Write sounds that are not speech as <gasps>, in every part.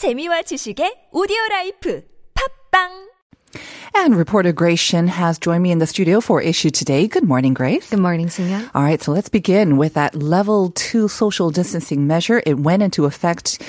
재미와 지식의 오디오 라이프 팝빵 And reporter Grace Shin has joined me in the studio for issue today. Good morning, Grace. Good morning, Singa. All right, so let's begin with that level two social distancing measure. It went into effect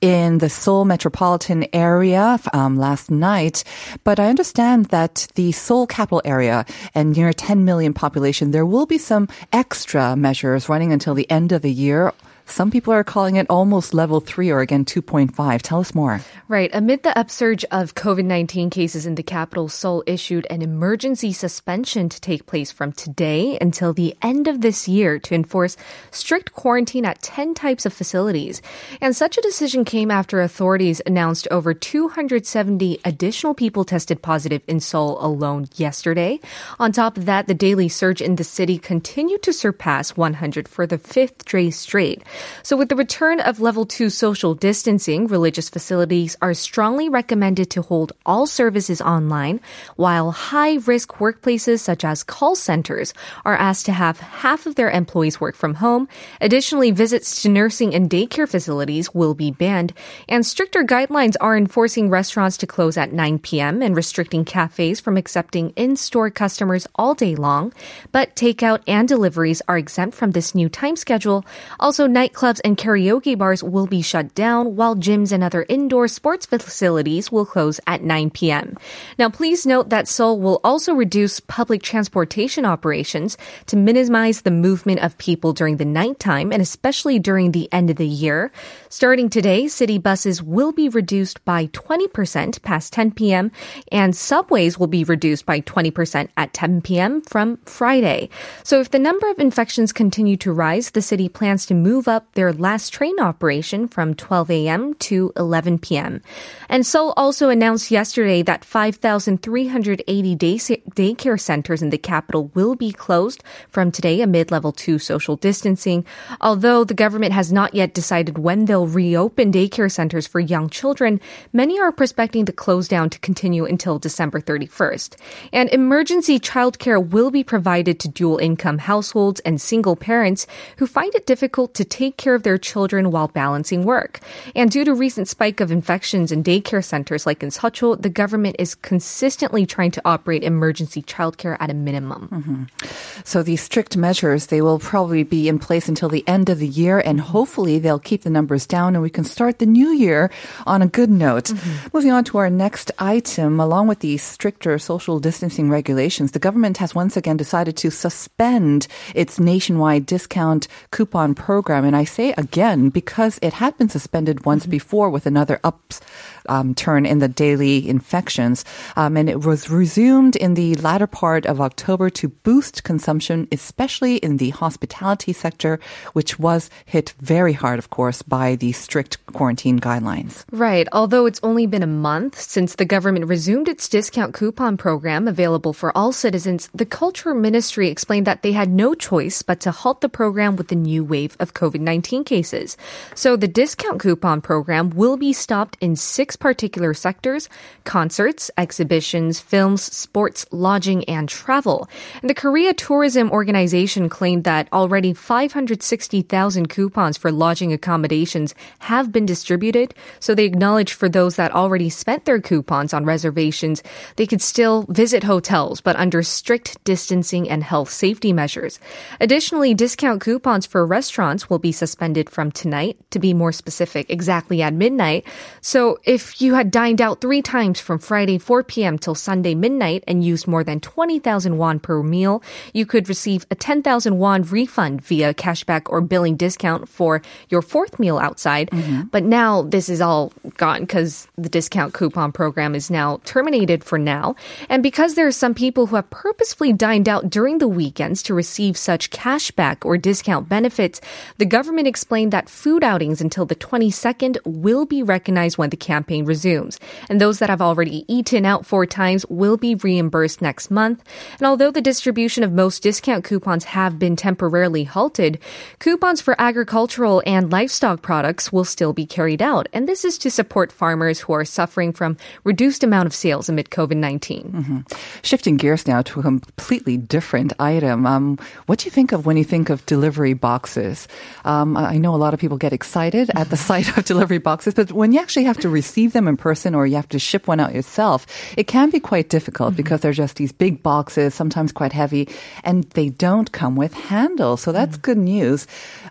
in the Seoul metropolitan area um, last night, but I understand that the Seoul capital area and near 10 million population, there will be some extra measures running until the end of the year. some people are calling it almost level three or again 2.5. Tell us more. Right. Amid the upsurge of COVID 19 cases in the capital, Seoul issued an emergency suspension to take place from today until the end of this year to enforce strict quarantine at 10 types of facilities. And such a decision came after authorities announced over 270 additional people tested positive in Seoul alone yesterday. On top of that, the daily surge in the city continued to surpass 100 for the fifth day straight. So with the return of level two social distancing, religious facilities are strongly recommended to hold all services online, while high risk workplaces such as call centers are asked to have half of their employees work from home. Additionally, visits to nursing and daycare facilities will be banned, and stricter guidelines are enforcing restaurants to close at 9 p.m. and restricting cafes from accepting in-store customers all day long. But takeout and deliveries are exempt from this new time schedule. Also, nightclubs and karaoke bars will be shut down, while gyms and other indoor sports facilities will close at 9 p.m. Now, please note that Seoul will also reduce public transportation operations to minimize the movement of people during the nighttime and especially during the end of the year. Starting today, city buses will be reduced by 20% past 10 p.m. and subways will be reduced by 20% at 10 p.m. from Friday. So if the number of infections continue to rise, the city plans to move up their last train operation from 12 a.m. to 11 p.m. And Seoul also announced yesterday that 5,380 day- daycare centers in the capital will be closed from today amid level 2 social distancing, although the government has not yet decided when they'll reopen daycare centers for young children. Many are prospecting the close down to continue until December 31st. And emergency childcare will be provided to dual income households and single parents who find it difficult to take care of their children while balancing work. And due to recent spike of infections in daycare centers like in Seocho, the government is consistently trying to operate emergency childcare at a minimum. Mm-hmm. So these strict measures, they will probably be in place until the end of the year and hopefully they'll keep the numbers down and we can start the new year on a good note. Mm-hmm. Moving on to our next item, along with these stricter social distancing regulations, the government has once again decided to suspend its nationwide discount coupon program. And I say again because it had been suspended once mm-hmm. before with another ups um, turn in the daily infections. Um, and it was resumed in the latter part of October to boost consumption, especially in the hospitality sector, which was hit very hard, of course, by the strict quarantine guidelines. Right. Although it's only been a month since the government resumed its discount coupon program available for all citizens, the Culture Ministry explained that they had no choice but to halt the program with the new wave of COVID 19 cases. So the discount coupon program will be stopped in six six particular sectors concerts, exhibitions, films, sports, lodging, and travel. And the Korea Tourism Organization claimed that already 560,000 coupons for lodging accommodations have been distributed. So they acknowledge for those that already spent their coupons on reservations, they could still visit hotels, but under strict distancing and health safety measures. Additionally, discount coupons for restaurants will be suspended from tonight, to be more specific, exactly at midnight. So if if you had dined out three times from Friday 4 p.m. till Sunday midnight and used more than 20,000 won per meal, you could receive a 10,000 won refund via cashback or billing discount for your fourth meal outside. Mm-hmm. But now this is all gone because the discount coupon program is now terminated for now. And because there are some people who have purposefully dined out during the weekends to receive such cashback or discount benefits, the government explained that food outings until the 22nd will be recognized when the campaign campaign resumes. And those that have already eaten out four times will be reimbursed next month. And although the distribution of most discount coupons have been temporarily halted, coupons for agricultural and livestock products will still be carried out. And this is to support farmers who are suffering from reduced amount of sales amid COVID-19. Shifting gears now to a completely different item. Um, what do you think of when you think of delivery boxes? Um, I know a lot of people get excited at the <laughs> sight of delivery boxes, but when you actually have to receive them in person or you have to ship one out yourself, it can be quite difficult mm-hmm. because they're just these big boxes, sometimes quite heavy, and they don't come with handles. So that's mm-hmm. good news.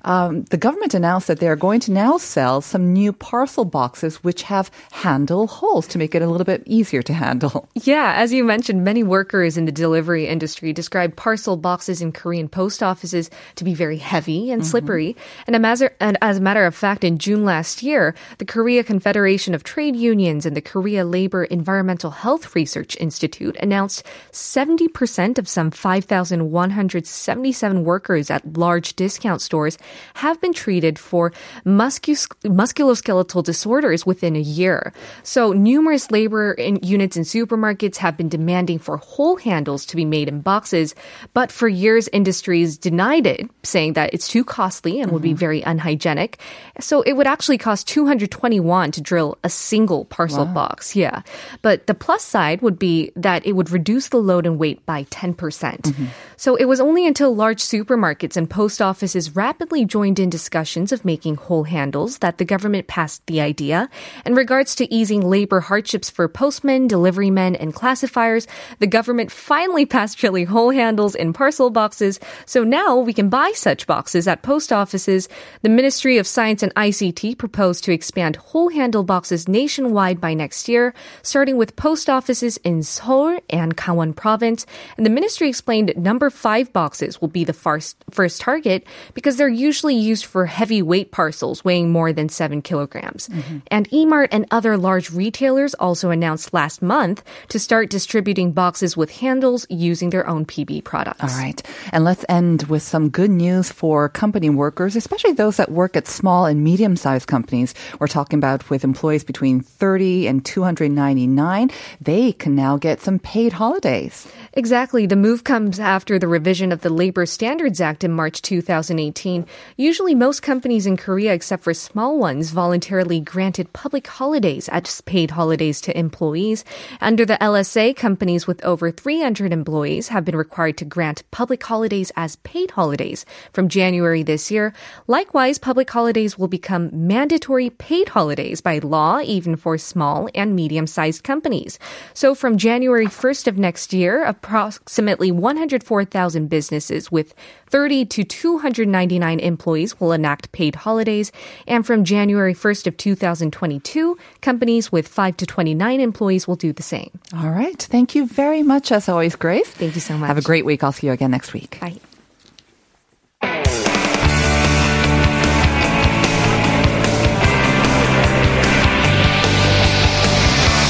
Um, the government announced that they're going to now sell some new parcel boxes which have handle holes to make it a little bit easier to handle. Yeah, as you mentioned, many workers in the delivery industry described parcel boxes in Korean post offices to be very heavy and mm-hmm. slippery. And, a and as a matter of fact, in June last year, the Korea Confederation of Trade Trade unions and the Korea Labor Environmental Health Research Institute announced 70% of some 5,177 workers at large discount stores have been treated for muscus- musculoskeletal disorders within a year. So numerous labor in units in supermarkets have been demanding for hole handles to be made in boxes, but for years industries denied it, saying that it's too costly and would be mm-hmm. very unhygienic. So it would actually cost 220 won to drill a single parcel box. Yeah. But the plus side would be that it would reduce the load and weight by 10%. percent mm-hmm. So it was only until large supermarkets and post offices rapidly joined in discussions of making hole handles that the government passed the idea. In regards to easing labor hardships for postmen, delivery men, and classifiers, the government finally <laughs> passed drilling hole handles in parcel boxes. So now we can buy such boxes at post offices. The Ministry of Science and ICT proposed to expand hole handle boxes nationwide by next year, starting with post offices in Seoul and Gangwon province. And the ministry explained number five boxes will be the first, first target because they're usually used for heavyweight parcels weighing more than seven kilograms. Mm-hmm. And Emart and other large retailers also announced last month to start distributing boxes with handles using their own PB products. All right. And let's end with some good news for company workers, especially those that work at small and medium sized companies. We're talking about with employees between 30 and 299. They can now get some paid holidays. Exactly. The move comes after the revision of the Labor Standards Act in March 2018. Usually, most companies in Korea, except for small ones, voluntarily granted public holidays as paid holidays to employees. Under the LSA, companies with over 300 employees have been required to grant public holidays as paid holidays from January this year. Likewise, public holidays will become mandatory paid holidays by law, even for small and medium sized companies. So from January 1st of next year, approximately 104,000 businesses with 30 to 299 employees will enact paid holidays. And from January 1st of 2022, companies with 5 to 29 employees will do the same. All right. Thank you very much, as always, Grace. Thank you so much. Have a great week. I'll see you again next week. Bye.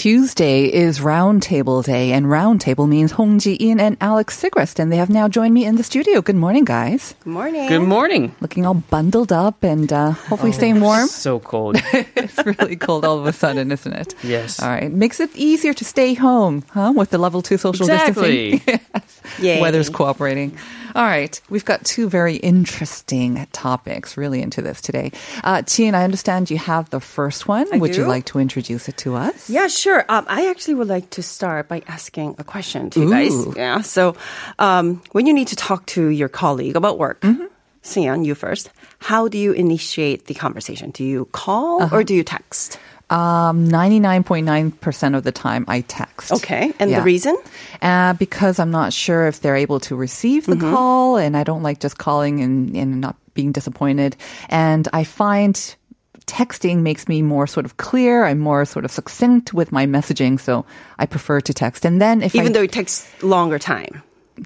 Tuesday is Roundtable Day, and Roundtable means Hong Ji-in and Alex Sigrist, and they have now joined me in the studio. Good morning, guys. Good morning. Good morning. Looking all bundled up and uh, hopefully staying warm. So cold. <laughs> it's really cold all of a sudden, isn't it? Yes. All right. Makes it easier to stay home, huh? With the level two social Exactly. distancing. <laughs> Yay. Weather's cooperating. All right. We've got two very interesting topics really into this today. Uh, Tien, I understand you have the first one. I Would you like to introduce it to us? Yeah, sure. Um, I actually would like to start by asking a question to you guys. Yeah. So, um, when you need to talk to your colleague about work, Mm-hmm. Sion, you first. How do you initiate the conversation? Do you call Uh-huh. or do you text? Um, 99.9% of the time I text. Okay. And Yeah. the reason? Uh, because I'm not sure if they're able to receive the Mm-hmm. call, and I don't like just calling and, and not being disappointed. And I find texting makes me more sort of clear. I'm more sort of succinct with my messaging, so I prefer to text. And then if Even I, though it takes longer time.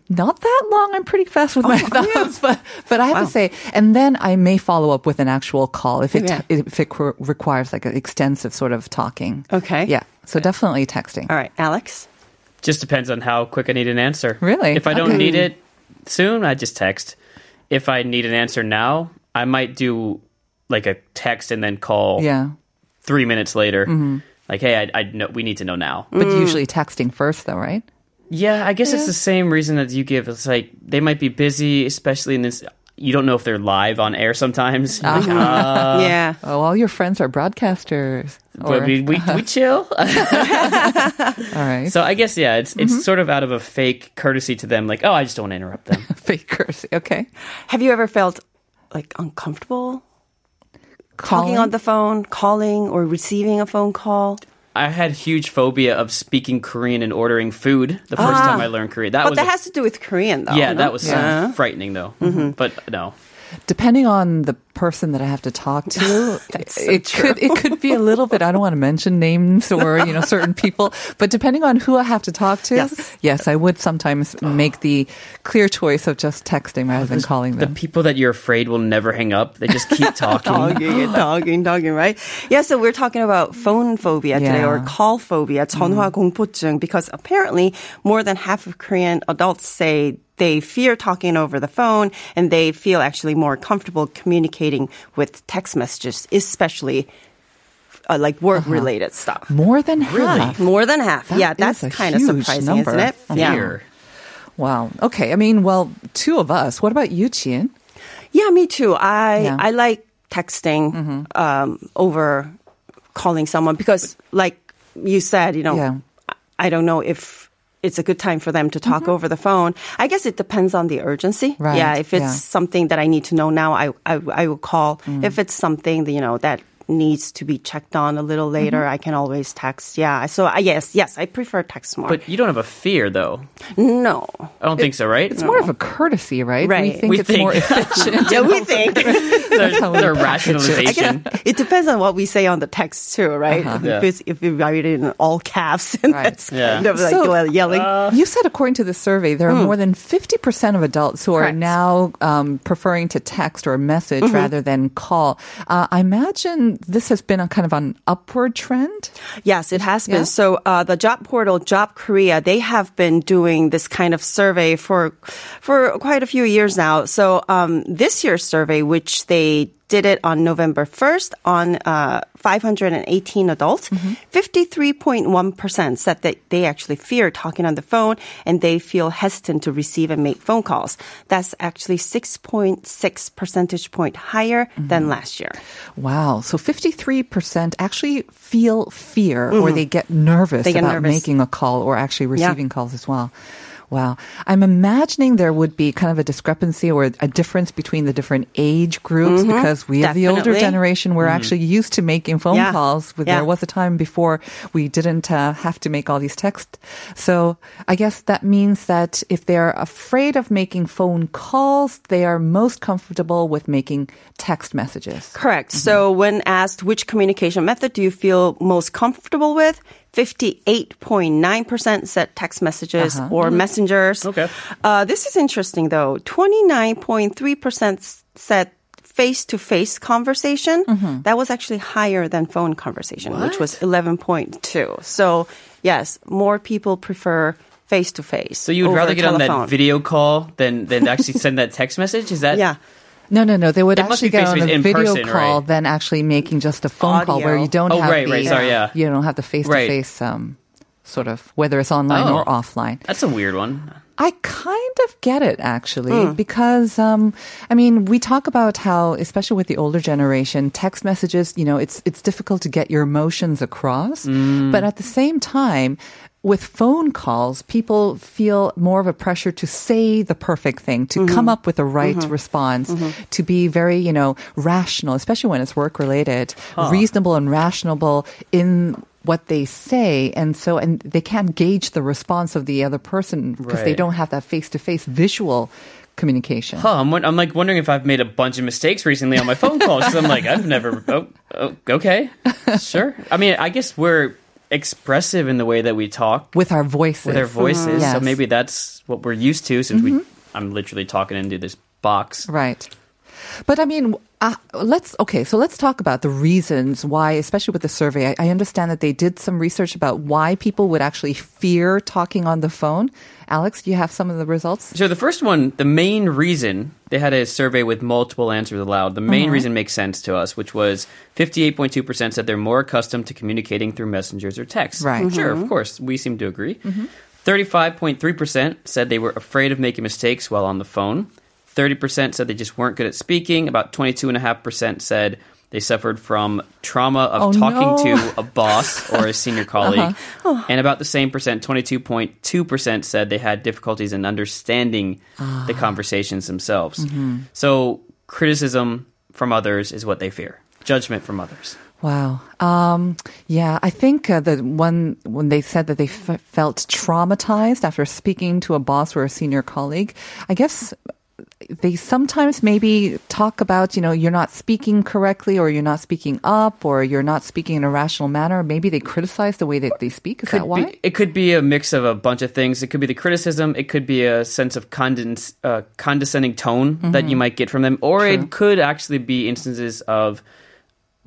Not that long. I'm pretty fast with my thumbs, <laughs> but but I have to say, and then I may follow up with an actual call if it Yeah. if it requires like an extensive sort of talking. Okay. Yeah. So definitely texting. All right, Alex. Just depends on how quick I need an answer. Really? If I don't Okay. need it soon, I just text. If I need an answer now, I might do like a text and then call Yeah. three minutes later. Mm-hmm. Like, hey, I, I know we need to know now. But usually texting first, though, right? Yeah, I guess it's the same reason that you give. It's like they might be busy, especially in this. You don't know if they're live on air sometimes. You're <laughs> like, uh, yeah. Oh, all your friends are broadcasters. Or, but we, we, we <laughs> chill. <laughs> all right. so I guess yeah, it's Mm-hmm. it's sort of out of a fake courtesy to them. Like, oh, I just don't want to interrupt them. fake courtesy. Okay. Have you ever felt like uncomfortable talking on the phone, calling or receiving a phone call? I had huge phobia of speaking Korean and ordering food the first time I learned Korean. That but was that a- has to do with Korean, though. yeah, no? that was Yeah. frightening though. Mm-hmm. But no, Depending on the person that I have to talk to, <laughs> it could it could be a little bit. I don't want to mention names or you know certain people, but depending on who I have to talk to, Yes. I would sometimes make the clear choice of just texting rather than calling the them. people that you're afraid will never hang up, they just keep talking. <laughs> talking and talking, talking, right? Yeah, so we're talking about phone phobia today Yeah. or call phobia, 전화 공포증, because apparently more than half of Korean adults say they fear talking over the phone and they feel actually more comfortable communicating with text messages, especially uh, like work related stuff. More than half. More than half. That yeah, that's kind of surprising, number. isn't it? Yeah. Wow. Okay. I mean, well, two of us. What about you, Chien? Yeah, me too. I Yeah. Mm-hmm. I like texting um, over calling someone because, like you said, you know, Yeah. I don't know if it's a good time for them to talk over the phone. I guess it depends on the urgency. Mm-hmm. Right, Yeah, if it's yeah. Mm. something that I need to know now, I I, I will call. If it's something that, you know that needs to be checked on a little later, Mm-hmm. I can always text. Yeah. So I yes, yes, I prefer text more. But you don't have a fear though. no. I don't think so, right? It's more of a courtesy, right? Right. We think We it's think. more efficient. <laughs> Yeah, we think. <laughs> there's, how we there's it. I guess rationalization. it depends on what we say on the text too, right? Yeah. If it's if we write it in all caps, <laughs> and Right. that's Yeah. kind of like So, yelling. You said, according to the survey, there are more than 50% of adults who are now um, preferring to text or message rather than call. Uh, I imagine this has been a kind of an upward trend. Yes, it has been. Yeah? So uh, the job portal Job Korea, they have been doing this kind of survey for for quite a few years now. So um, this year's survey, which they did it on November 1st on uh, 518 adults, 53.1% said that they actually fear talking on the phone and they feel hesitant to receive and make phone calls. That's actually 6.6 percentage point higher than last year. Wow. So 53% actually feel fear or they get nervous Mm-hmm. They get about nervous. making a call or actually Yeah. receiving calls as well. Wow. I'm imagining there would be kind of a discrepancy or a difference between the different age groups because we are the older Mm-hmm. Generation. We're actually used to making phone Yeah. calls. Yeah. There was a time before we didn't uh, have to make all these texts. So I guess that means that if they're afraid of making phone calls, they are most comfortable with making text messages. Correct. So when asked which communication method do you feel most comfortable with, 58.9% said text messages uh-huh. or mm-hmm. messengers. Okay. Uh, this is interesting though. 29.3% said face-to-face conversation. Mm-hmm. That was actually higher than phone conversation, which was 11.2. So yes, more people prefer face-to-face. So you would rather get on that video call than than actually send that text message? Is that Yeah. No, no, no. They would It actually get on a video person, call right? than actually making just a phone call where you don't Oh, have right, the right. Sorry, yeah. you don't have the face to face um sort of whether it's online Oh. or offline. That's a weird one. I kind of get it actually Hmm. because um I mean we talk about how especially with the older generation text messages you know it's it's difficult to get your emotions across Mm. but at the same time with phone calls people feel more of a pressure to say the perfect thing to Mm-hmm. come up with the right response to be very you know rational especially when it's work related reasonable and rational in what they say and so and they can't gauge the response of the other person because they don't have that face-to-face visual communication Huh, I'm, I'm like wondering if I've made a bunch of mistakes recently on my phone calls. I'm like, I've never. Oh, oh, okay, sure. I mean, I guess we're expressive in the way that we talk with our voices. with our voices. So mm-hmm. Yes. maybe that's what we're used to since we mm-hmm. I'm literally talking into this box. Right. But I mean, uh, let's okay. So let's talk about the reasons why, especially with the survey. I, I understand that they did some research about why people would actually fear talking on the phone. Alex, do you have some of the results? So the first one, the main reason they had a survey with multiple answers allowed. The main uh-huh. reason makes sense to us, which was 58.2% said they're more accustomed to communicating through messengers or texts. Right. Sure, of mm-hmm. course, we seem to agree. Mm-hmm. 35.3% said they were afraid of making mistakes while on the phone. 30% said they just weren't good at speaking. About 22.5% said they suffered from trauma of Oh, talking no. Uh-huh. to a boss or a senior <laughs> colleague. Oh. And about the same percent, 22.2% said they had difficulties in understanding Ah. the conversations themselves. Mm-hmm. So criticism from others is what they fear. Judgment from others. Wow. Um, yeah, I think uh, the one when they said that they f- felt traumatized after speaking to a boss or a senior colleague, I guess they sometimes maybe talk about, you know, you're not speaking correctly or you're not speaking up or you're not speaking in a rational manner. Maybe they criticize the way that they speak. Is that why? Be, it could be a mix of a bunch of things. It could be the criticism. It could be a sense of condens- uh, condescending tone that Mm-hmm. you might get from them, or it could actually be instances of,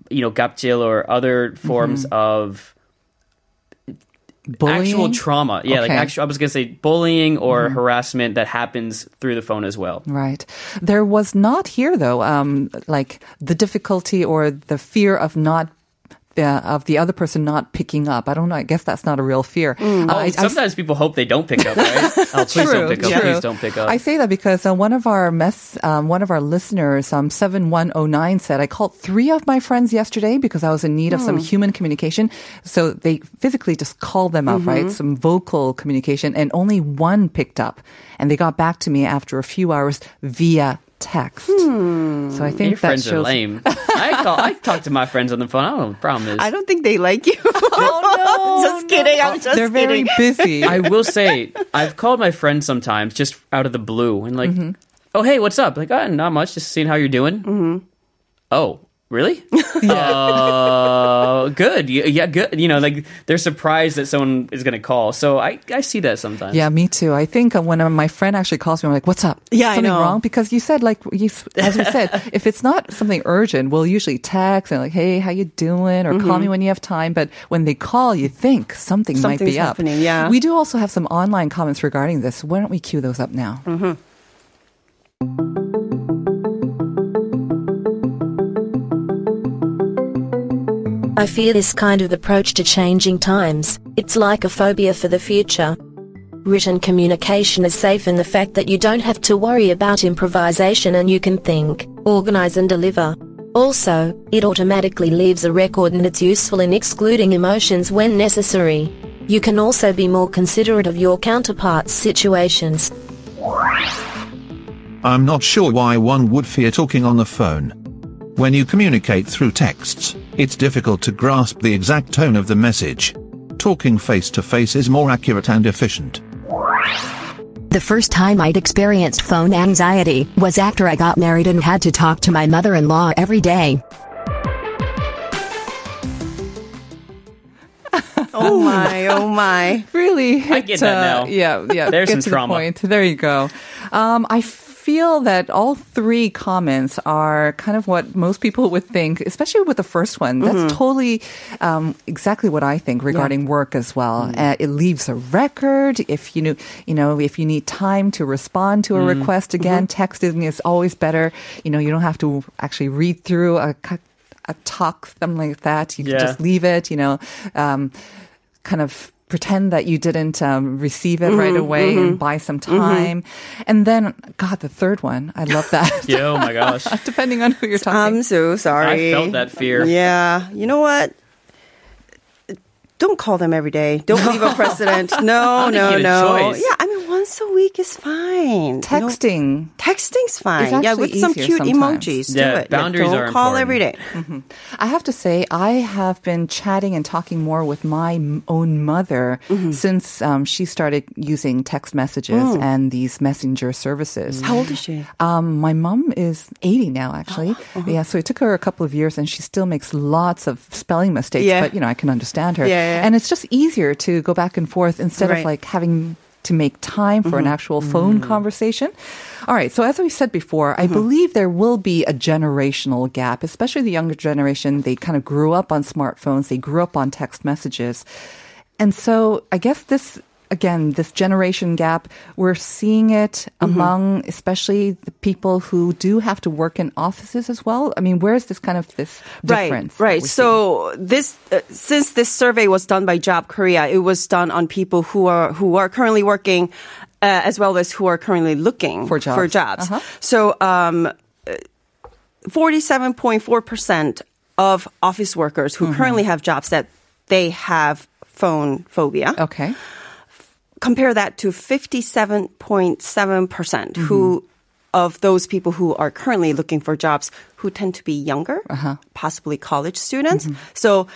you know, gapjil or other forms Mm-hmm. of Bullying? actual trauma. Yeah, like Okay. actual. I was gonna say bullying or harassment that happens through the phone as well. Right. There was not here though, um, like the difficulty or the fear of not. Uh, of the other person not picking up. I don't know. I guess that's not a real fear. Uh, Oh, I- I- sometimes people hope they don't pick up, right? <laughs> oh, please don't pick up. true. Please don't pick up. I say that because uh, one of our mess, um, one of our listeners, um, seven one zero nine said, "I called three of my friends yesterday because I was in need of some human communication. So they physically just called them up, right? Some vocal communication, and only one picked up, and they got back to me after a few hours via." Text. So I think Your that friends shows. are lame. <laughs> I call. I talk to my friends on the phone. I don't know what the problem is. I don't think they like you. <laughs> <laughs> Oh, just kidding. I'm just kidding. They're very busy. I will say, I've called my friends sometimes just out of the blue and like, Mm-hmm. oh hey, what's up? Like, oh, not much, just seeing how you're doing. Mm-hmm. Oh, really? <laughs> uh, good. Yeah, yeah, good. You know, like they're surprised that someone is going to call. So I, I see that sometimes. Yeah, me too. I think uh, when uh, my friend actually calls me, I'm like, "What's up? Yeah, I something know. wrong?" Because you said, like, you, as we said, <laughs> if it's not something urgent, we'll usually text and like, "Hey, how you doing?" or "Call me when you have time." But when they call, you think something might Something's be up. happening, yeah. we do also have some online comments regarding this. Why don't we cue those up now? I fear this kind of approach to changing times. It's like a phobia for the future. Written communication is safe in the fact that you don't have to worry about improvisation and you can think, organize and deliver. Also, it automatically leaves a record and it's useful in excluding emotions when necessary. You can also be more considerate of your counterpart's situations. I'm not sure why one would fear talking on the phone. When you communicate through texts, it's difficult to grasp the exact tone of the message. Talking face to face is more accurate and efficient. The first time I'd experienced phone anxiety was after I got married and had to talk to my mother in law every day. <laughs> Oh my, oh my. Really, I get that now. Yeah, yeah. There's get some to trauma. The point. There you go. Um, I feel that all three comments are kind of what most people would think, especially with the first one. That's Mm-hmm. totally um, exactly what I think regarding work as well. Mm. Uh, it leaves a record. If you know, you know, if you need time to respond to a Mm. request again, Mm-hmm. texting is always better. You know, you don't have to actually read through a. A talk, something like that. You can just leave it, you know, um, kind of pretend that you didn't um, receive it right mm-hmm, away and mm-hmm. buy some mm-hmm. time. And then, God, the third one, I love that. <laughs> Yeah, oh my gosh. <laughs> Depending on who you're talking. I'm so sorry. I felt that fear. Yeah. You know what? Don't call them every day. Don't leave a precedent. <laughs> No, no, you had a no. choice. Yeah, I mean, once once a week is fine. You know, Texting. texting's fine. It's yeah, with some cute sometimes. emojis. Yeah, do it. boundaries don't are call important. every day. I have to say, I have been chatting and talking more with my own mother Mm-hmm. since um, she started using text messages Mm. and these messenger services. How old is she? Um, my mom is 80 now, actually. <gasps> Uh-huh. Yeah, so it took her a couple of years and she still makes lots of spelling mistakes, Yeah. but you know, I can understand her. Yeah, yeah. And it's just easier to go back and forth instead of like having to make time for Mm-hmm. an actual phone conversation. All right, so as we said before, Mm-hmm. I believe there will be a generational gap, especially the younger generation. They kind of grew up on smartphones, they grew up on text messages. And so I guess this again, this generation gap, we're seeing it Mm-hmm. among especially the people who do have to work in offices as well. I mean, where's this kind of this difference? Right, right. So this, uh, since this survey was done by Job Korea, it was done on people who are who are currently working, uh, as well as who are currently looking For jobs. For jobs. Uh-huh. So, um, forty-seven point four percent of office workers who Mm-hmm. currently have jobs that they have phone phobia. Okay. Compare that to 57.7% Mm-hmm. who of those people who are currently looking for jobs who tend to be younger, Uh-huh. possibly college students. Mm-hmm. So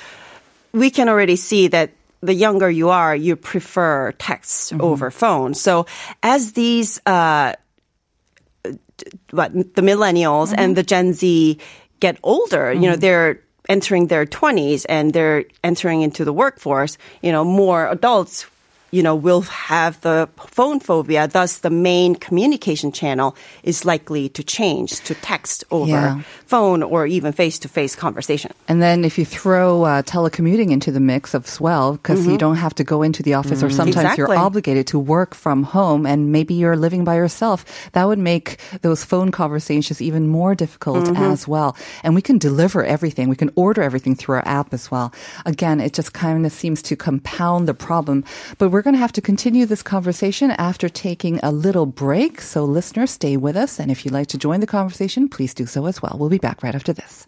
we can already see that the younger you are, you prefer text Mm-hmm. over phone. So as these uh, what the millennials and the Gen Z get older, you know, they're entering their 20s and they're entering into the workforce, you know, more adults you know, will have the phone phobia. Thus, the main communication channel is likely to change to text over Yeah. phone or even face-to-face conversation. And then if you throw uh, telecommuting into the mix as well, because you don't have to go into the office, or sometimes you're Mm-hmm. Obligated to work from home, and maybe you're living by yourself, that would make those phone conversations even more difficult Mm-hmm. as well. And we can deliver everything, we can order everything through our app as well. Again, it just kind of seems to compound the problem. But we're going to have to continue this conversation after taking a little break. So, listeners, stay with us. And if you'd like to join the conversation, please do so as well. We'll be back right after this.